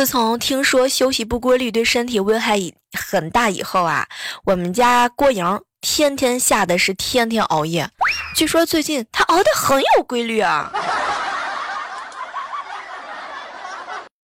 自从听说休息不规律对身体危害很大以后啊，我们家郭莹天天下的是天天熬夜。据说最近他熬得很有规律啊。